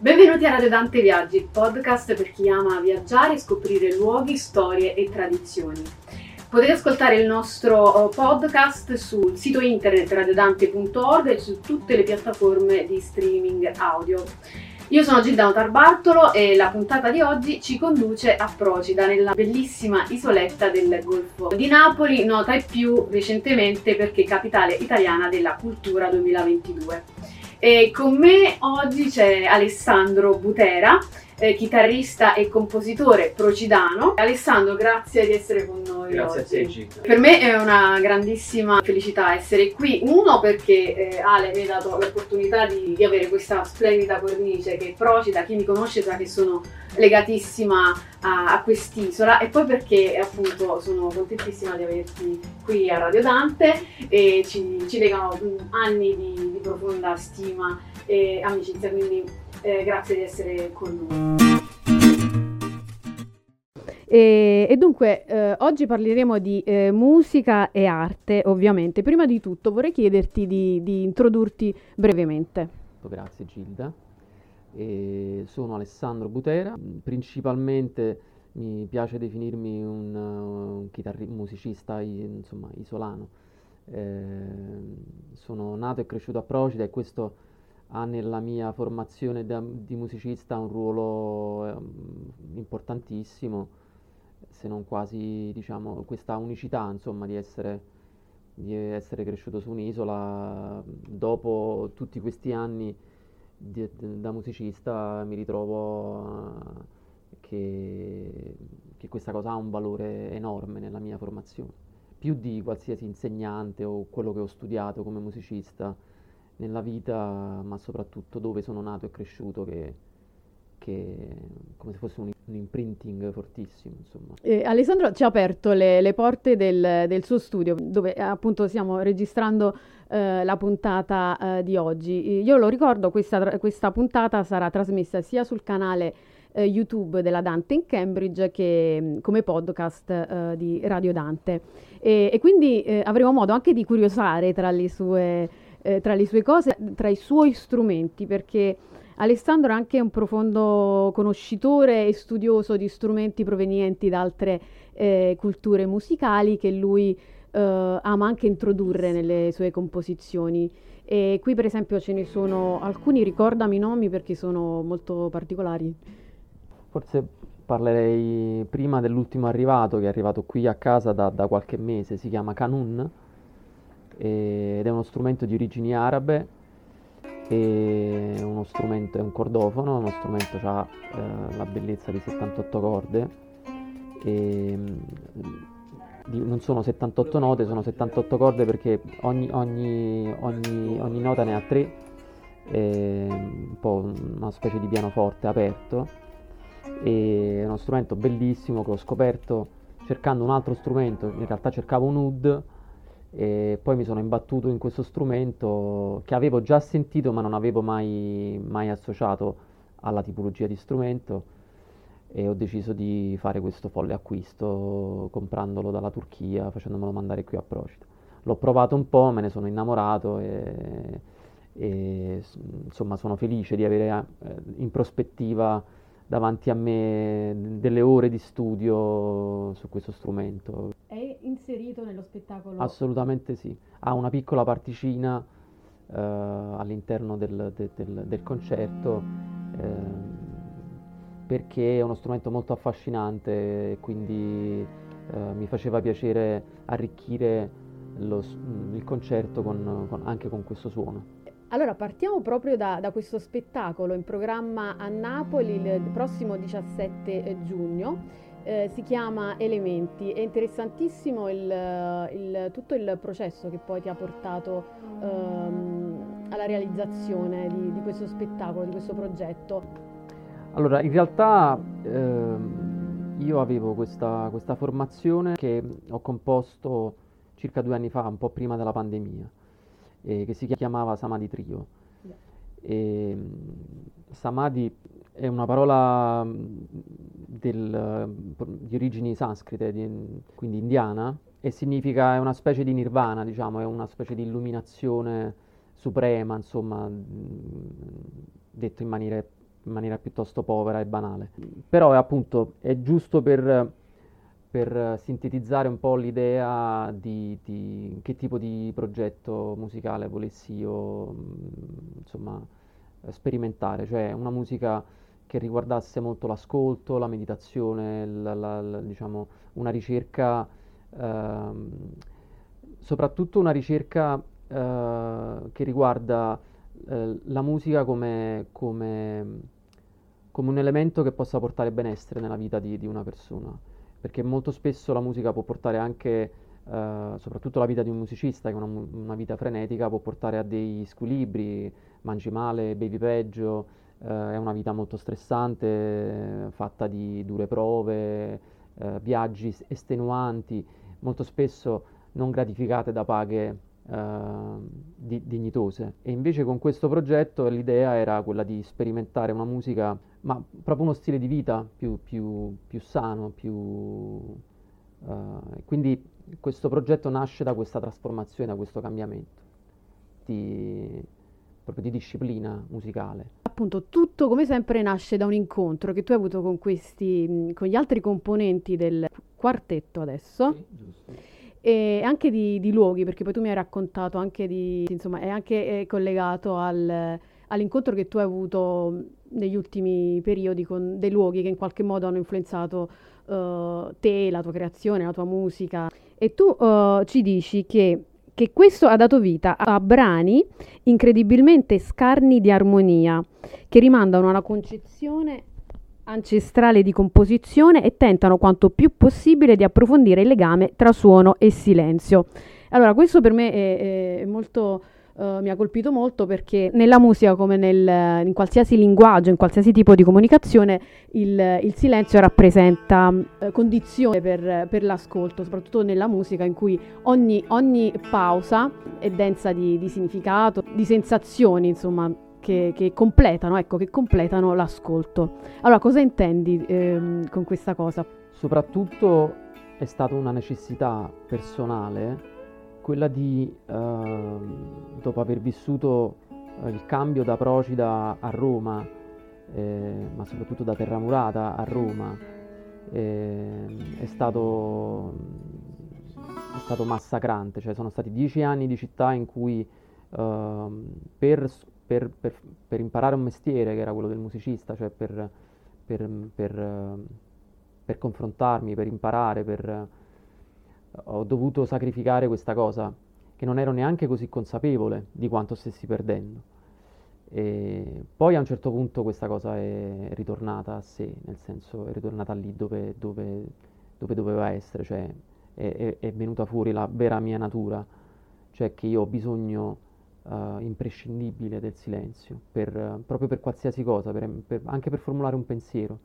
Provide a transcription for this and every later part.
Benvenuti a Radio Dante Viaggi, podcast per chi ama viaggiare e scoprire luoghi, storie e tradizioni. Potete ascoltare il nostro oh, podcast sul sito internet radiodante.org e su tutte le piattaforme di streaming audio. Io sono Gilda Bartolo e la puntata di oggi ci conduce a Procida, nella bellissima isoletta del Golfo di Napoli, nota e più recentemente perché capitale italiana della cultura 2022. E con me oggi c'è Alessandro Butera, eh, chitarrista e compositore procidano. Alessandro, grazie di essere con noi grazie oggi. a te, Gita. Per me è una grandissima felicità essere qui. Uno perché eh, Ale mi ha dato l'opportunità di, di, avere questa splendida cornice che procida, chi mi conosce sa che sono legatissima a, a quest'isola e poi perché appunto sono contentissima di averti qui a Radio Dante e ci, ci legano mm, anni di, di profonda stima e amicizia, quindi eh, grazie di essere con noi. E, e dunque, eh, oggi parleremo di eh, musica e arte, ovviamente. Prima di tutto vorrei chiederti di, di introdurti brevemente. Grazie Gilda. E sono Alessandro Butera, principalmente mi piace definirmi un, un chitarri- musicista insomma, isolano. Eh, sono nato e cresciuto a Procida e questo ha nella mia formazione da, di musicista un ruolo eh, importantissimo, se non quasi diciamo, questa unicità insomma, di, essere, di essere cresciuto su un'isola. Dopo tutti questi anni di, da musicista mi ritrovo uh, che, che questa cosa ha un valore enorme nella mia formazione, più di qualsiasi insegnante o quello che ho studiato come musicista nella vita, ma soprattutto dove sono nato e cresciuto, che, che come se fosse un, un imprinting fortissimo. Eh, Alessandro ci ha aperto le, le porte del, del, suo studio, dove appunto stiamo registrando eh, la puntata eh, di oggi. Io lo ricordo, questa, questa puntata sarà trasmessa sia sul canale eh, YouTube della Dante in Cambridge che come podcast eh, di Radio Dante. E, e quindi eh, avremo modo anche di curiosare tra le sue eh, tra le sue cose, tra i suoi strumenti, perché Alessandro è anche un profondo conoscitore e studioso di strumenti provenienti da altre eh, culture musicali che lui eh, ama anche introdurre nelle sue composizioni. E qui per esempio ce ne sono alcuni, ricordami i nomi perché sono molto particolari. Forse parlerei prima dell'ultimo arrivato che è arrivato qui a casa da, da qualche mese, si chiama Canun ed è uno strumento di origini arabe è uno strumento, è un cordofono, uno strumento ha eh, la bellezza di 78 corde e, di, non sono 78 note, sono 78 corde perché ogni, ogni, ogni, ogni nota ne ha tre, un po' una specie di pianoforte aperto è uno strumento bellissimo che ho scoperto cercando un altro strumento, in realtà cercavo un oud e poi mi sono imbattuto in questo strumento che avevo già sentito ma non avevo mai, mai associato alla tipologia di strumento e ho deciso di fare questo folle acquisto comprandolo dalla Turchia, facendomelo mandare qui a Procida. L'ho provato un po', me ne sono innamorato e, e insomma sono felice di avere eh, in prospettiva davanti a me delle ore di studio su questo strumento. È inserito nello spettacolo? Assolutamente sì, ha una piccola particina eh, all'interno del, de, del, del concerto eh, perché è uno strumento molto affascinante e quindi eh, mi faceva piacere arricchire lo, il concerto con, con, anche con questo suono. Allora partiamo proprio da, da, questo spettacolo in programma a Napoli il prossimo 17 eh, giugno. Eh, si chiama Elementi, è interessantissimo il, il, tutto il processo che poi ti ha portato ehm, alla realizzazione di, di, questo spettacolo, di questo progetto. Allora, in realtà ehm, io avevo questa, questa formazione che ho composto circa due anni fa, un po' prima della pandemia eh, che si chiamava Samadhi Trio. E, Samadhi è una parola del, di origini sanscrite, di, quindi indiana, e significa, è una specie di nirvana, diciamo, è una specie di illuminazione suprema, insomma, detto in maniera in maniera piuttosto povera e banale. Però appunto è giusto per, per sintetizzare un po' l'idea di, di, che tipo di progetto musicale volessi io insomma, sperimentare, cioè una musica che riguardasse molto l'ascolto, la meditazione, la, la, la, diciamo, una ricerca, ehm, soprattutto una ricerca eh, che riguarda eh, la musica come, come, come, un elemento che possa portare benessere nella vita di, di, una persona, perché molto spesso la musica può portare anche, eh, soprattutto la vita di un musicista, che è una, una, vita frenetica, può portare a dei squilibri, mangi male, bevi peggio, eh, è una vita molto stressante, fatta di dure prove, eh, viaggi estenuanti, molto spesso non gratificate da paghe Uh, di, dignitose. E invece con questo progetto l'idea era quella di sperimentare una musica ma proprio uno stile di vita più, più, più sano più uh, quindi questo progetto nasce da questa trasformazione da questo cambiamento di, proprio di disciplina musicale. Appunto tutto come sempre nasce da un incontro che tu hai avuto con questi con gli altri componenti del quartetto adesso. Sì, e anche di, di, luoghi, perché poi tu mi hai raccontato anche di, insomma, è anche collegato al, all'incontro che tu hai avuto negli ultimi periodi con dei luoghi che in qualche modo hanno influenzato uh, te, la tua creazione, la tua musica. E tu uh, ci dici che, che questo ha dato vita a brani incredibilmente scarni di armonia, che rimandano alla concezione ancestrale di composizione e tentano quanto più possibile di approfondire il legame tra suono e silenzio. Allora, questo per me è, è molto... Uh, mi ha colpito molto perché nella musica, come nel, in qualsiasi linguaggio, in qualsiasi tipo di comunicazione, il, il silenzio rappresenta uh, condizione per, per, l'ascolto, soprattutto nella musica in cui ogni, ogni pausa è densa di, di significato, di sensazioni, insomma, che, che, completano, ecco, che completano l'ascolto. Allora, cosa intendi ehm, con questa cosa? Soprattutto è stata una necessità personale quella di, eh, dopo aver vissuto eh, il cambio da Procida a Roma, eh, ma soprattutto da Terramurata a Roma, ehm, è stato, è stato massacrante, cioè sono stati dieci anni di città in cui ehm, per per, per, per, imparare un mestiere che era quello del musicista, cioè per, per confrontarmi, per imparare, ho dovuto sacrificare questa cosa che non ero neanche così consapevole di quanto stessi perdendo. E poi a un certo punto questa cosa è ritornata a sé, nel senso è ritornata lì dove, dove, dove doveva essere, cioè è, è, è venuta fuori la vera mia natura, cioè che io ho bisogno uh, imprescindibile del silenzio, per, uh, proprio per qualsiasi cosa, per, per, anche per formulare un pensiero,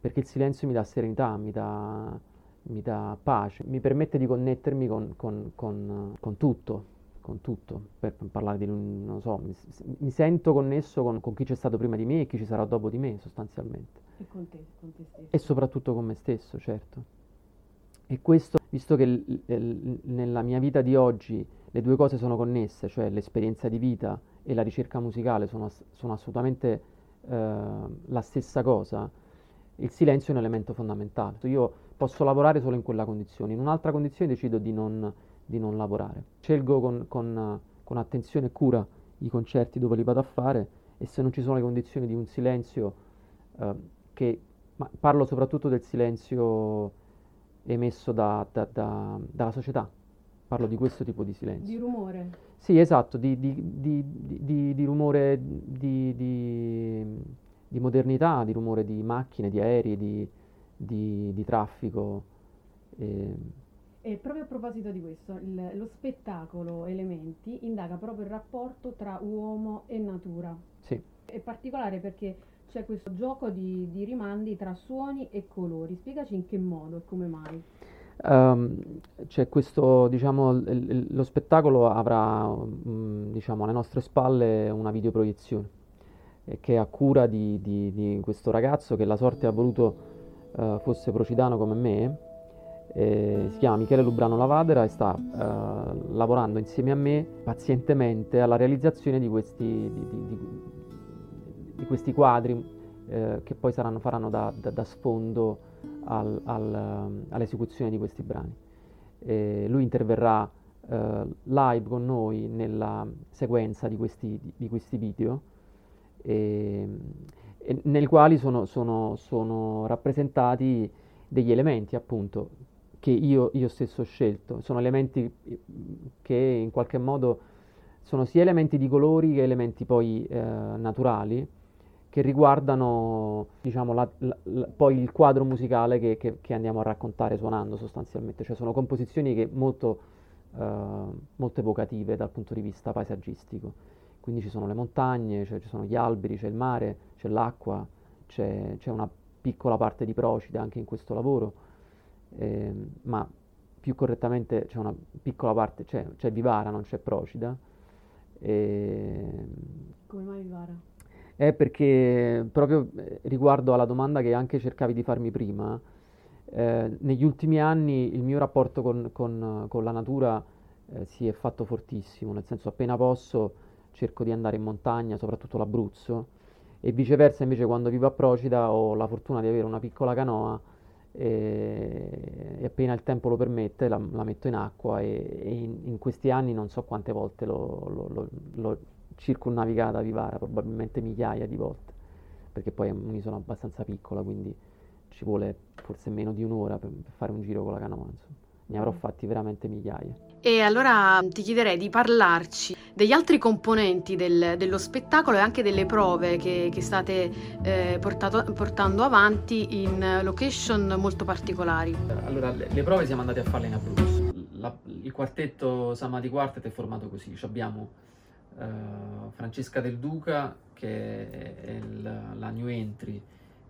perché il silenzio mi dà serenità, mi dà, mi dà pace, mi permette di connettermi con, con, con, con tutto, con tutto, per parlare di, non so, mi, mi sento connesso con, con, chi c'è stato prima di me e chi ci sarà dopo di me, sostanzialmente. E con te, con te stesso. E soprattutto con me stesso, certo. E questo, visto che l- l- nella mia vita di oggi le due cose sono connesse, cioè l'esperienza di vita e la ricerca musicale sono, sono assolutamente eh, la stessa cosa, il silenzio è un elemento fondamentale. Io posso lavorare solo in quella condizione, in un'altra condizione decido di non, di non lavorare. Scelgo con, con, con, attenzione e cura i concerti dove li vado a fare e se non ci sono le condizioni di un silenzio, eh, che, parlo soprattutto del silenzio emesso da, da, da, dalla società, Parlo di questo tipo di silenzio. Di rumore. Sì, esatto, di, di, di, di rumore di, modernità, di rumore di macchine, di aerei, di, traffico. E... e... proprio a proposito di questo, il, lo spettacolo Elementi indaga proprio il rapporto tra uomo e natura. Sì. È particolare perché c'è questo gioco di, di rimandi tra suoni e colori. Spiegaci in che modo e come mai. Um, c'è questo, diciamo, l- lo spettacolo avrà, um, diciamo, alle nostre spalle una videoproiezione eh, che è a cura di, di, di, questo ragazzo che la sorte ha voluto uh, fosse procidano come me. Eh, si chiama Michele Lubrano Lavadera e sta uh, lavorando insieme a me pazientemente alla realizzazione di questi, di questi quadri eh, che poi saranno, faranno da, da, da sfondo al, al, all'esecuzione di questi brani. E lui interverrà eh, live con noi nella sequenza di questi, di, questi video, e, e nel quali sono, sono, sono, rappresentati degli elementi appunto che io, io stesso ho scelto. Sono elementi che in qualche modo sono sia elementi di colori che elementi poi eh, naturali che riguardano diciamo, la, la, la, poi il quadro musicale che, che, che, andiamo a raccontare suonando sostanzialmente, cioè sono composizioni che molto, uh, molto evocative dal punto di vista paesaggistico, quindi ci sono le montagne, cioè ci sono gli alberi, c'è il mare, c'è l'acqua, c'è, c'è una piccola parte di Procida anche in questo lavoro, eh, ma più correttamente c'è una piccola parte, c'è, c'è Vivara, non c'è Procida. E... Come mai Vivara? È perché proprio eh, riguardo alla domanda che anche cercavi di farmi prima, eh, negli ultimi anni il mio rapporto con, con, con la natura eh, si è fatto fortissimo, nel senso appena posso cerco di andare in montagna, soprattutto l'Abruzzo, e viceversa invece quando vivo a Procida ho la fortuna di avere una piccola canoa e, e appena il tempo lo permette la, la metto in acqua e, e in, in, questi anni non so quante volte l'ho, l'ho, l'ho circonnavigata Vivara, probabilmente migliaia di volte, perché poi è un'isola abbastanza piccola, quindi ci vuole forse meno di un'ora per, per fare un giro con la canoa, insomma. Ne avrò mm. fatti veramente migliaia. E allora ti chiederei di parlarci degli altri componenti del, dello spettacolo e anche delle prove che, che state eh, portato, portando avanti in location molto particolari. Allora, le, le prove siamo andati a farle in Abruzzo. La, il quartetto Samati Quartet è formato così, Ci abbiamo uh, Francesca Del Duca, che è il, la new entry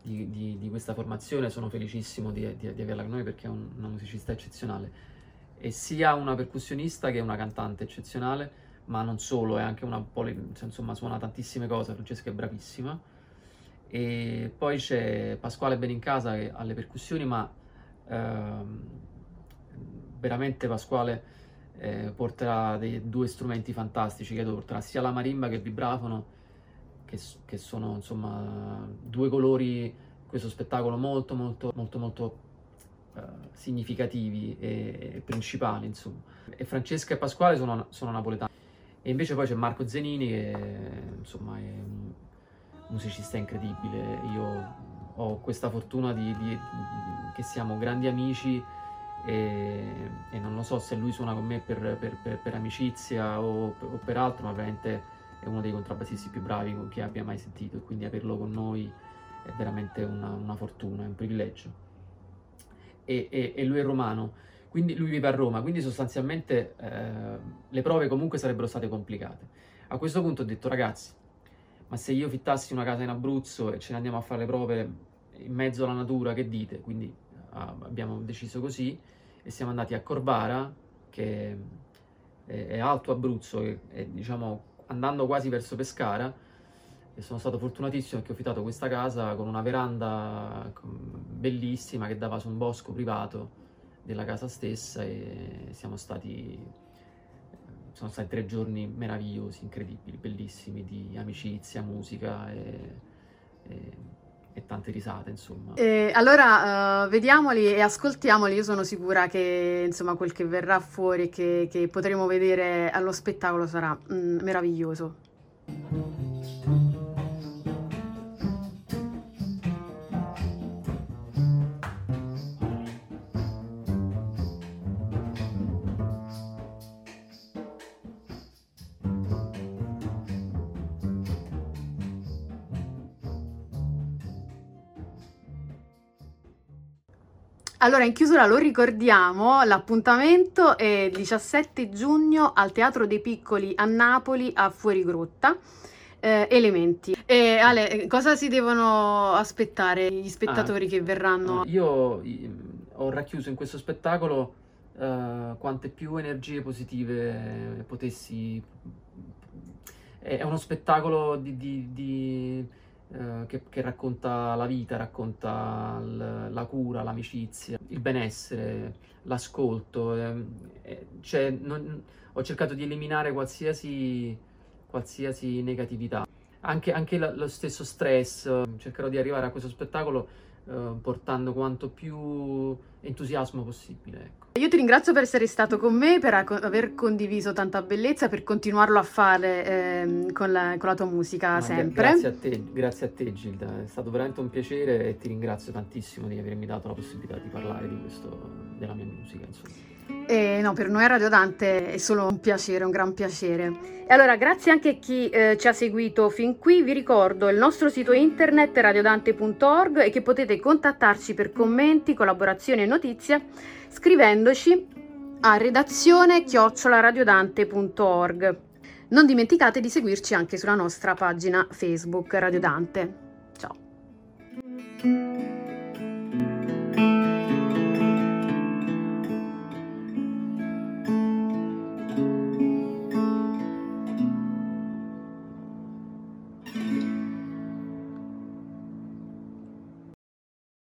di, di, di, questa formazione, sono felicissimo di, di, di averla con noi perché è un, una musicista eccezionale, e sia una percussionista che una cantante eccezionale, ma non solo, è anche una poli, cioè, insomma suona tantissime cose, Francesca è bravissima. E poi c'è Pasquale Benincasa che ha le percussioni, ma ehm, veramente Pasquale eh, porterà dei due strumenti fantastici, che porterà sia la marimba che il vibrafono, che, che sono insomma due colori questo spettacolo molto molto molto molto uh, significativi e, e, principali insomma. E Francesca e Pasquale sono, sono napoletani. E invece poi c'è Marco Zenini che insomma è un musicista incredibile. Io ho questa fortuna di, di, di che siamo grandi amici e, e, non lo so se lui suona con me per, per, per, per amicizia o, o, per altro, ma veramente è uno dei contrabbassisti più bravi che abbia mai sentito e quindi averlo con noi è veramente una, una fortuna, è un privilegio. E, e, e, lui è romano, quindi lui vive a Roma, quindi sostanzialmente eh, le prove comunque sarebbero state complicate. A questo punto ho detto ragazzi, ma se io fittassi una casa in Abruzzo e ce ne andiamo a fare le prove in mezzo alla natura, che dite? Quindi ah, abbiamo deciso così e siamo andati a Corvara, che è, è Alto Abruzzo, e, e, diciamo andando quasi verso Pescara, e sono stato fortunatissimo perché ho affittato questa casa con una veranda bellissima che dava su un bosco privato della casa stessa e siamo stati sono stati tre giorni meravigliosi, incredibili, bellissimi di amicizia, musica e, e e tante risate, insomma. E allora uh, vediamoli e ascoltiamoli. Io sono sicura che insomma quel che verrà fuori che, che potremo vedere allo spettacolo sarà mm, meraviglioso. Allora, in chiusura lo ricordiamo, l'appuntamento è il 17 giugno al Teatro dei Piccoli a Napoli, a Fuorigrotta. Eh, elementi. E Ale, cosa si devono aspettare gli spettatori ah, che verranno? Io ho racchiuso in questo spettacolo uh, quante più energie positive potessi. È uno spettacolo di, di, di eh, che, che, racconta la vita, racconta l, la cura, l'amicizia, il benessere, l'ascolto. Eh, eh, cioè, non, ho cercato di eliminare qualsiasi, qualsiasi negatività. anche, anche la, lo stesso stress, cercherò di arrivare a questo spettacolo eh, portando quanto più entusiasmo possibile. Ecco. Io ti ringrazio per essere stato con me, per aver condiviso tanta bellezza, per continuarlo a fare eh, con, la, con, la, tua musica Ma sempre. Grazie a te, grazie a te Gilda, è stato veramente un piacere e ti ringrazio tantissimo di avermi dato la possibilità di parlare di questo, della mia musica. Insomma. Eh, no, per noi a Radio Dante è solo un piacere, un gran piacere. E allora, grazie anche a chi eh, ci ha seguito fin qui. Vi ricordo il nostro sito internet radiodante.org e che contattarci per commenti, collaborazioni e notizie scrivendoci a redazione chiocciolaradiodante.org. Non dimenticate di seguirci anche sulla nostra pagina Facebook Radio Dante. Ciao.